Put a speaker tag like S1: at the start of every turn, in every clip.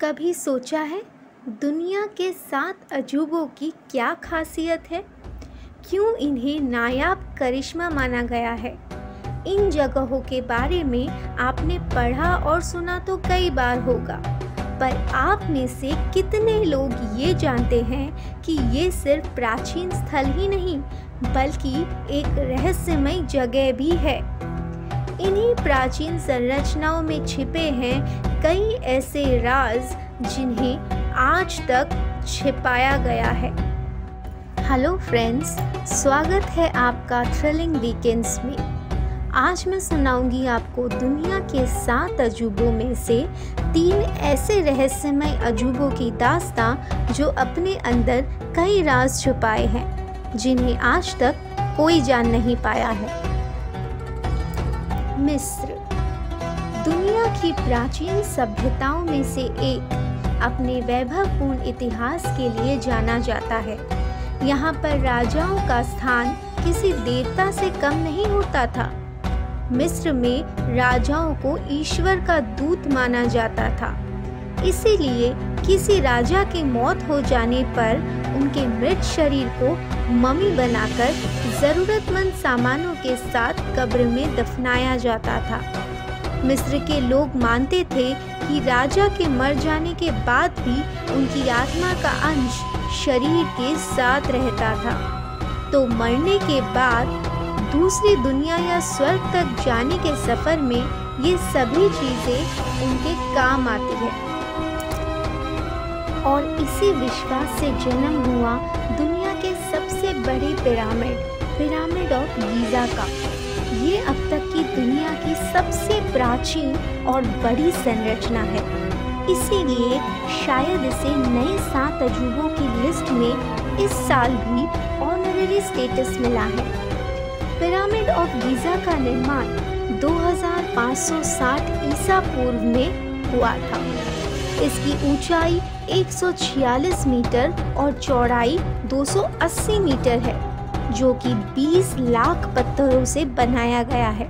S1: कभी सोचा है दुनिया के सात अजूबों की क्या खासियत है? क्यों इन्हें नायाब करिश्मा माना गया है? इन जगहों के बारे में आपने पढ़ा और सुना तो कई बार होगा, पर आप में से कितने लोग ये जानते हैं कि ये सिर्फ़ प्राचीन स्थल ही नहीं, बल्कि एक रहस्यमय जगह भी है। इन्हीं प्राचीन संरचनाओं में छिपे हैं कई ऐसे राज जिन्हें आज तक छिपाया गया है। हेलो फ्रेंड्स, स्वागत है आपका थ्रिलिंग वीकेंड्स में। आज मैं सुनाऊँगी आपको दुनिया के सात अजूबों में से तीन ऐसे रहस्यमय अजूबों की दास्तां जो अपने अंदर कई राज छुपाए हैं, जिन्हें आज तक कोई जान नहीं पाया है। मिस्र। दुनिया की प्राचीन सभ्यताओं में से एक। अपने वैभवपूर्ण इतिहास के लिए जाना जाता है। यहाँ पर राजाओं का स्थान किसी देवता से कम नहीं होता था। मिस्र में राजाओं को ईश्वर का दूत माना जाता था। इसीलिए किसी राजा की मौत हो जाने पर उनके मृत शरीर को मम्मी बनाकर जरूरतमंद सामानों के साथ कब्र में दफनाया जाता था। मिस्र के लोग मानते थे कि राजा के मर जाने के बाद भी उनकी आत्मा का अंश शरीर के साथ रहता था। तो मरने के बाद दूसरी दुनिया या स्वर्ग तक जाने के सफ़र में ये सभी चीज़ें उनके काम आती है। और इसी विश्वास से जन्म हुआ दुनिया के सबसे बड़े पिरामिड पिरामिड ऑफ़ गीजा का। ये अब तक की दुनिया की सबसे प्राचीन और बड़ी संरचना है। इसीलिए शायद इसे नए सात अजूबों की लिस्ट में इस साल भी ऑनररी स्टेटस मिला है। पिरामिड ऑफ़ गीजा का निर्माण 2560 ईसा पूर्व में हुआ था। इसकी ऊंचाई 146 मीटर और चौड़ाई 280 मीटर है, जो कि 20 लाख पत्थरों से बनाया गया है।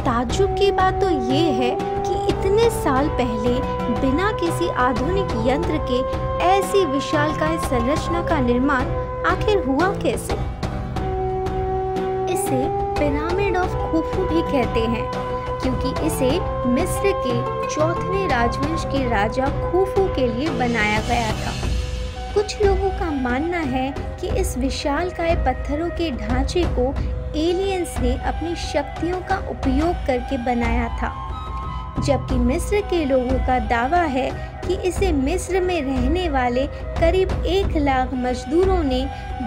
S1: ताजुब की बात तो ये है कि इतने साल पहले बिना किसी आधुनिक यंत्र के ऐसी विशालकाय संरचना का निर्माण आखिर हुआ कैसे? इसे पिरामिड ऑफ़ खुफू भी कहते हैं। क्योंकि इसे मिस्र के चौथे राजवंश के राजा खूफू के लिए बनाया गया था। कुछ लोगों का मानना है कि इस विशाल काय पत्थरों के ढांचे को एलियंस ने अपनी शक्तियों का उपयोग करके बनाया था। जबकि मिस्र के लोगों का दावा है कि इसे मिस्र में रहने वाले करीब एक लाख मजदूरों ने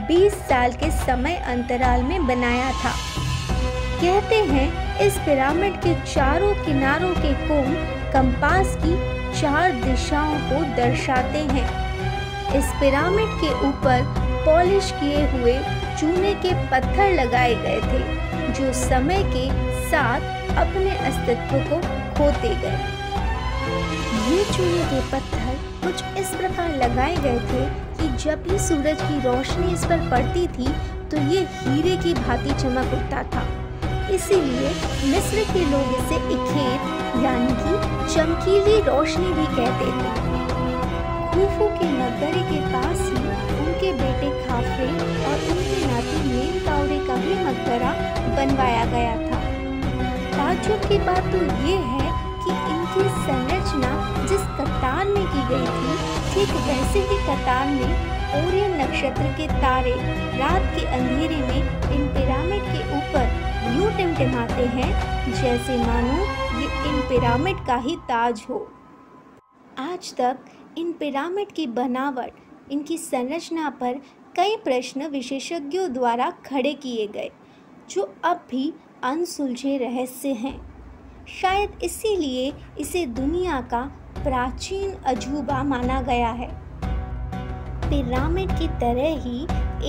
S1: 20 साल के समय अंतराल में बनाया था। कहते हैं इस पिरामिड के चारों किनारों के कोण कंपास की चार दिशाओं को दर्शाते हैं। इस पिरामिड के ऊपर पॉलिश किए हुए चूने के पत्थर लगाए गए थे, जो समय के साथ अपने अस्तित्व को खोते गए। ये चूने के पत्थर कुछ इस प्रकार लगाए गए थे कि जब भी सूरज की रोशनी इस पर पड़ती थी तो ये हीरे की भांति चमक उठता था। इसीलिए मिस्र के लोग इसे इखेर, यानी कि चमकीली रोशनी भी कहते थे। खूफू के मकबरे के पास ही उनके बेटे खाफरे और उनके नाती मेन कावड़े का भी मकबरा बनवाया गया था। ताजुब की बात तो ये है कि इनकी संरचना जिस कतार में की गई थी, ठीक वैसे ही कतार में ओरियन नक्षत्र के तारे रात के अंधेरे में इन पिरामिड के यूँ टिमटिमाते हैं, जैसे मानो ये इन पिरामिड का ही ताज हो। आज तक इन पिरामिड की बनावट, इनकी संरचना पर कई प्रश्न विशेषज्ञों द्वारा खड़े किए गए, जो अब भी अनसुलझे रहस्य हैं। शायद इसीलिए इसे दुनिया का प्राचीन अजूबा माना गया है। पिरामिड की तरह ही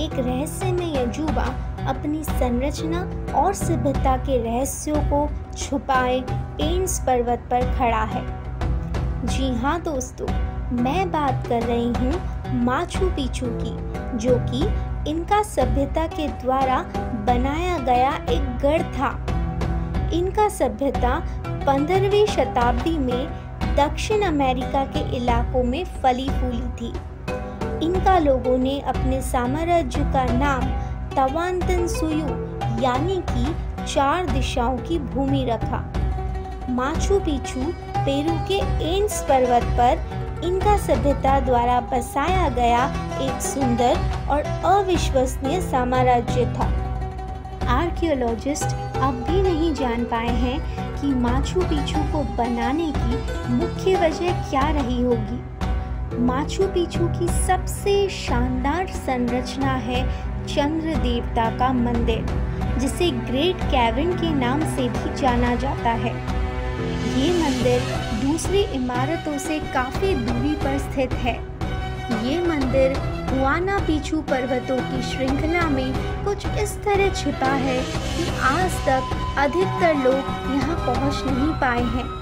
S1: एक रहस्यमय अजूबा अपनी संरचना और सभ्यता के रहस्यों को छुपाए एन्स पर्वत पर खड़ा है। जी हाँ दोस्तों, मैं बात कर रही हूँ माचू पिचू की, जो कि इनका सभ्यता के द्वारा बनाया गया एक गढ़ था। इनका सभ्यता पंद्रहवीं शताब्दी में दक्षिण अमेरिका के इलाकों में फली फूली थी। इनका लोगों ने अपने साम्राज्य का नाम तवांतन सुयु, यानी कि चार दिशाओं की भूमि रखा। माचू पिचू, पेरू के एंस पर्वत पर इनका सभ्यता द्वारा बसाया गया एक सुंदर और अविश्वसनीय साम्राज्य था। आर्कियोलॉजिस्ट अब भी नहीं जान पाए हैं कि माचू पिचू को बनाने की मुख्य वजह क्या रही होगी। माचू पिचू की सबसे शानदार संरचना है चंद्र देवता का मंदिर, जिसे ग्रेट कैविन के नाम से भी जाना जाता है। ये मंदिर दूसरी इमारतों से काफ़ी दूरी पर स्थित है। ये मंदिर हुआना पीछू पर्वतों की श्रृंखला में कुछ इस तरह छिपा है कि आज तक अधिकतर लोग यहाँ पहुँच नहीं पाए हैं।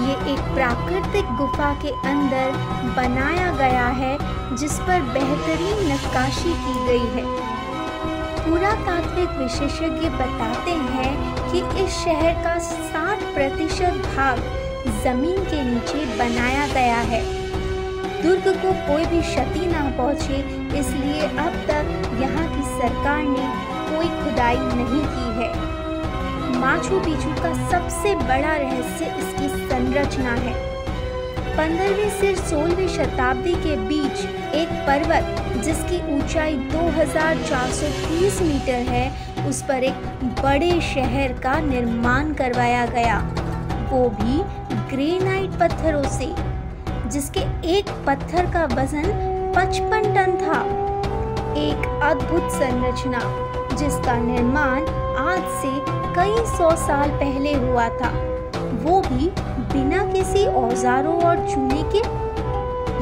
S1: ये एक प्राकृतिक गुफा के अंदर बनाया गया है, जिस पर बेहतरीन नक्काशी की गई है। पुरातात्विक विशेषज्ञ बताते हैं कि इस शहर का 60 प्रतिशत भाग ज़मीन के नीचे बनाया गया है। दुर्ग को कोई भी क्षति ना पहुँचे, इसलिए अब तक यहाँ की सरकार ने कोई खुदाई नहीं की है। माचू पिचू का सबसे बड़ा रहस्य इसकी संरचना है। पंद्रहवीं से सोलहवीं शताब्दी के बीच एक पर्वत, जिसकी ऊंचाई 2430 मीटर है, उस पर एक बड़े शहर का निर्माण करवाया गया। वो भी ग्रेनाइट पत्थरों से, जिसके एक पत्थर का वज़न 55 टन था। एक अद्भुत संरचना, जिसका निर्माण आज से कई सौ साल पहले हुआ था। वो भी बिना किसी औजारों और चूने के?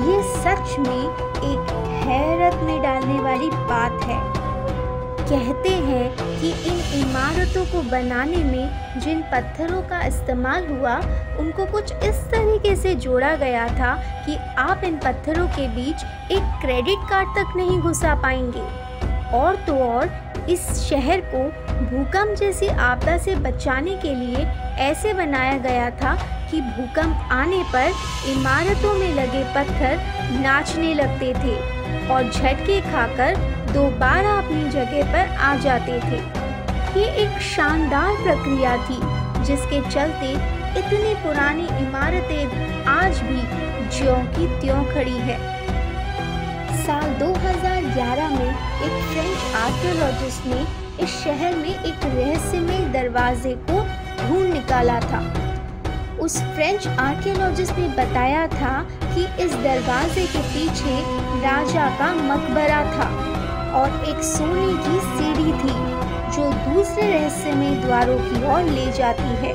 S1: ये सच में एक हैरत में डालने वाली बात है। कहते हैं कि इन इमारतों को बनाने में जिन पत्थरों का इस्तेमाल हुआ, उनको कुछ इस तरीके से जोड़ा गया था कि आप इन पत्थरों के बीच एक क्रेडिट कार्ड तक नहीं घुसा पाएँगे। और तो और, इस शहर को भूकंप जैसी आपदा से बचाने के लिए ऐसे बनाया गया था कि भूकंप आने पर इमारतों में लगे पत्थर नाचने लगते थे और झटके खाकर दोबारा अपनी जगह पर आ जाते थे। ये एक शानदार प्रक्रिया थी, जिसके चलते इतनी पुरानी इमारतें आज भी ज्यों की त्यों खड़ी है। साल 2011 में एक फ्रेंच आर्कियोलॉजिस्ट ने इस शहर में एक रहस्यमय दरवाजे को ढूंढ निकाला था। उस फ्रेंच आर्कियोलॉजिस्ट ने बताया था कि इस दरवाजे के पीछे राजा का मकबरा था और एक सोने की सीढ़ी थी, जो दूसरे रहस्यमय द्वारों की ओर ले जाती है।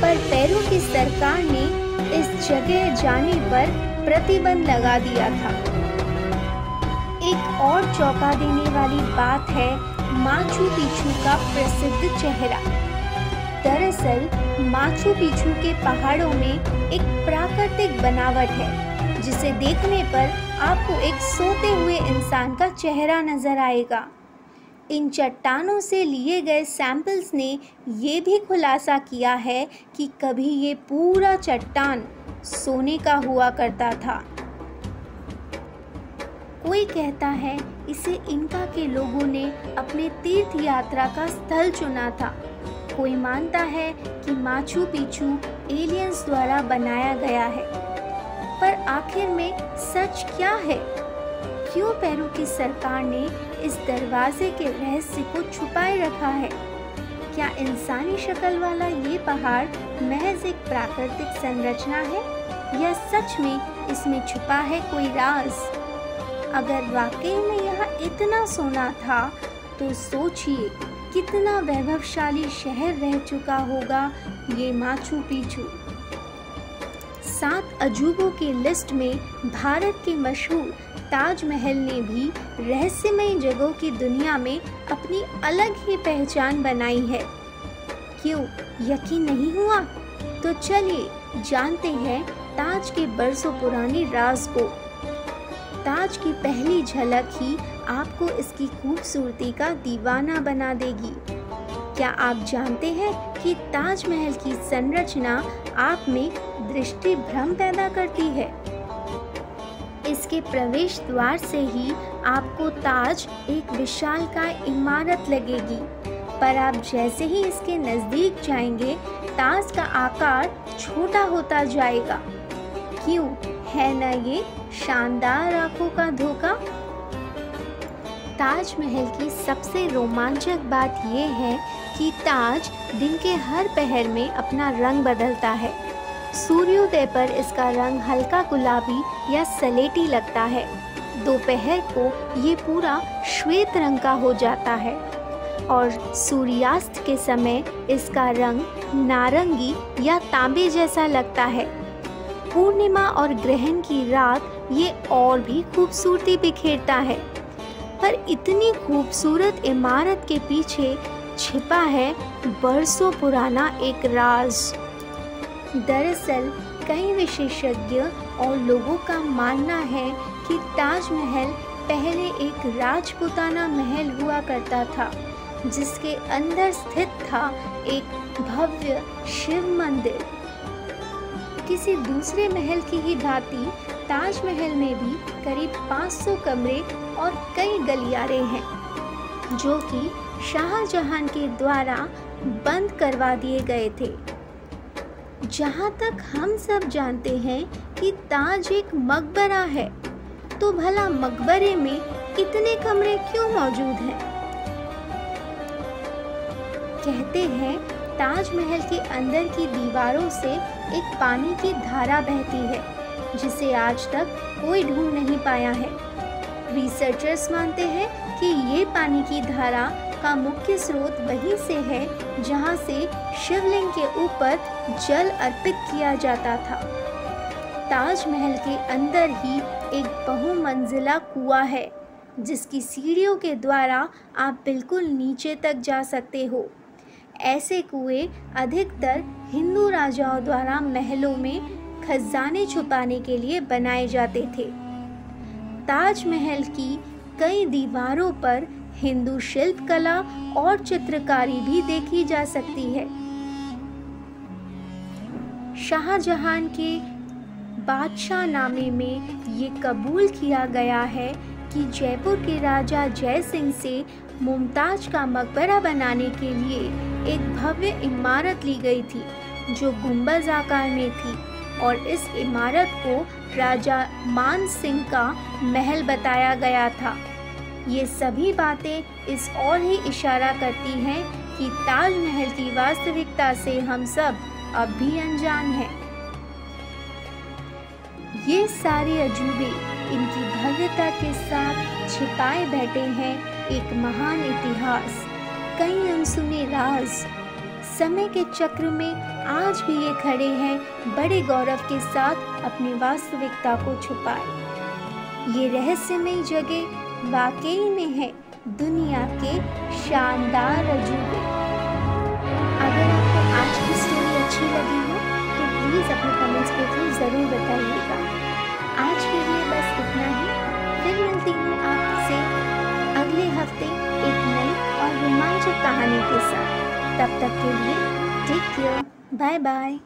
S1: पर पेरू की सरकार ने इस जगह जाने पर प्रतिबंध लगा दिया था। एक और चौंका देने वाली बात है माचू पिछू का प्रसिद्ध चेहरा। दरअसल, माचू पिछू के पहाड़ों में एक प्राकृतिक बनावट है, जिसे देखने पर आपको एक सोते हुए इंसान का चेहरा नज़र आएगा। इन चट्टानों से लिए गए सैंपल्स ने ये भी खुलासा किया है कि कभी ये पूरा चट्टान सोने का हुआ करता था। कोई कहता है, इसे इनका के लोगों ने अपने तीर्थ यात्रा का स्थल चुना था। कोई मानता है कि माचू पिचू एलियंस द्वारा बनाया गया है। पर आखिर में सच क्या है? क्यों पेरू की सरकार ने इस दरवाजे के रहस्य को छुपाए रखा है? क्या इंसानी शक्ल वाला ये पहाड़ महज एक प्राकृतिक संरचना है? या सच में इसमें छुपा है कोई राज? अगर वाकई में यह इतना सोना था तो सोचिए कितना वैभवशाली शहर रह चुका होगा ये माचू पीछू सात अजूबों की लिस्ट में भारत के मशहूर ताजमहल ने भी रहस्यमय जगहों की दुनिया में अपनी अलग ही पहचान बनाई है। क्यों, यकीन नहीं हुआ? तो चलिए जानते हैं ताज के बरसों पुरानी राज को। ताज की पहली झलक ही आपको इसकी खूबसूरती का दीवाना बना देगी। क्या आप जानते हैं कि ताजमहल की संरचना आप में दृष्टि भ्रम पैदा करती है? इसके प्रवेश द्वार से ही आपको ताज एक विशाल का इमारत लगेगी। पर आप जैसे ही इसके नज़दीक जाएँगे, ताज का आकार छोटा होता जाएगा। क्यों? है ना ये? शानदार आँखों का धोखा। ताजमहल की सबसे रोमांचक बात यह है कि ताज दिन के हर पहर में अपना रंग बदलता है। सूर्योदय पर इसका रंग हल्का गुलाबी या सलेटी लगता है। दोपहर को ये पूरा श्वेत रंग का हो जाता है। और सूर्यास्त के समय इसका रंग नारंगी या तांबे जैसा लगता है। पूर्णिमा और ग्रहण की रात ये और भी खूबसूरती बिखेरता है। पर इतनी खूबसूरत इमारत के पीछे छिपा है बरसों पुराना एक राज। दरअसल, कई विशेषज्ञ और लोगों का मानना है कि ताजमहल पहले एक राजपुताना महल हुआ करता था, जिसके अंदर स्थित था एक भव्य शिव मंदिर। किसी दूसरे महल की ही भांति ताजमहल में भी करीब 500 कमरे और कई गलियारे हैं, जो कि शाहजहां के द्वारा बंद करवा दिए गए थे। जहाँ तक हम सब जानते हैं कि ताज एक मकबरा है तो भला मकबरे में इतने कमरे क्यों मौजूद हैं? कहते हैं, ताजमहल के अंदर की दीवारों से एक पानी की धारा बहती है। जिसे आज तक कोई ढूंढ नहीं पाया है। रिसर्चर्स मानते हैं कि ये पानी की धारा का मुख्य स्रोत वहीं से है जहाँ से शिवलिंग के ऊपर जल अर्पित किया जाता था। ताजमहल के अंदर ही एक बहुमंजिला कुआ है, जिसकी सीढ़ियों के द्वारा आप बिल्कुल नीचे तक जा सकते हो। ऐसे कुएँ अधिकतर हिंदू राजाओं द्वारा महलों में खजाने छुपाने के लिए बनाए जाते थे। ताजमहल की कई दीवारों पर हिंदू शिल्प कला और चित्रकारी भी देखी जा सकती है। शाहजहां के बादशाह नामे में ये कबूल किया गया है कि जयपुर के राजा जय सिंह से मुमताज़ का मकबरा बनाने के लिए एक भव्य इमारत ली गई थी, जो गुंबज आकार में थी। और इस इमारत को राजा मान सिंह का महल बताया गया था। ये सभी बातें इस और ही इशारा करती हैं कि ताजमहल की वास्तविकता से हम सब अब भी अनजान हैं। ये सारे अजूबे इनकी भव्यता के साथ छिपाए बैठे हैं एक महान इतिहास। कई अनसुने राज, समय के चक्र में आज भी ये खड़े हैं, बड़े गौरव के साथ अपनी वास्तविकता को छुपाए। ये रहस्यमय जगह वाकई में है, दुनिया के शानदार अजूबे अगर आपको आज की स्टोरी अच्छी लगी हो तो प्लीज़ अपने कमेंट्स के थ्रू ज़रूर बताइएगा। आज के लिए बस इतना ही। फिर मिलती हूँ आपसे अगले हफ़्ते एक नई और रोमांचक कहानी के साथ। तब तक के लिए Take care. Bye bye.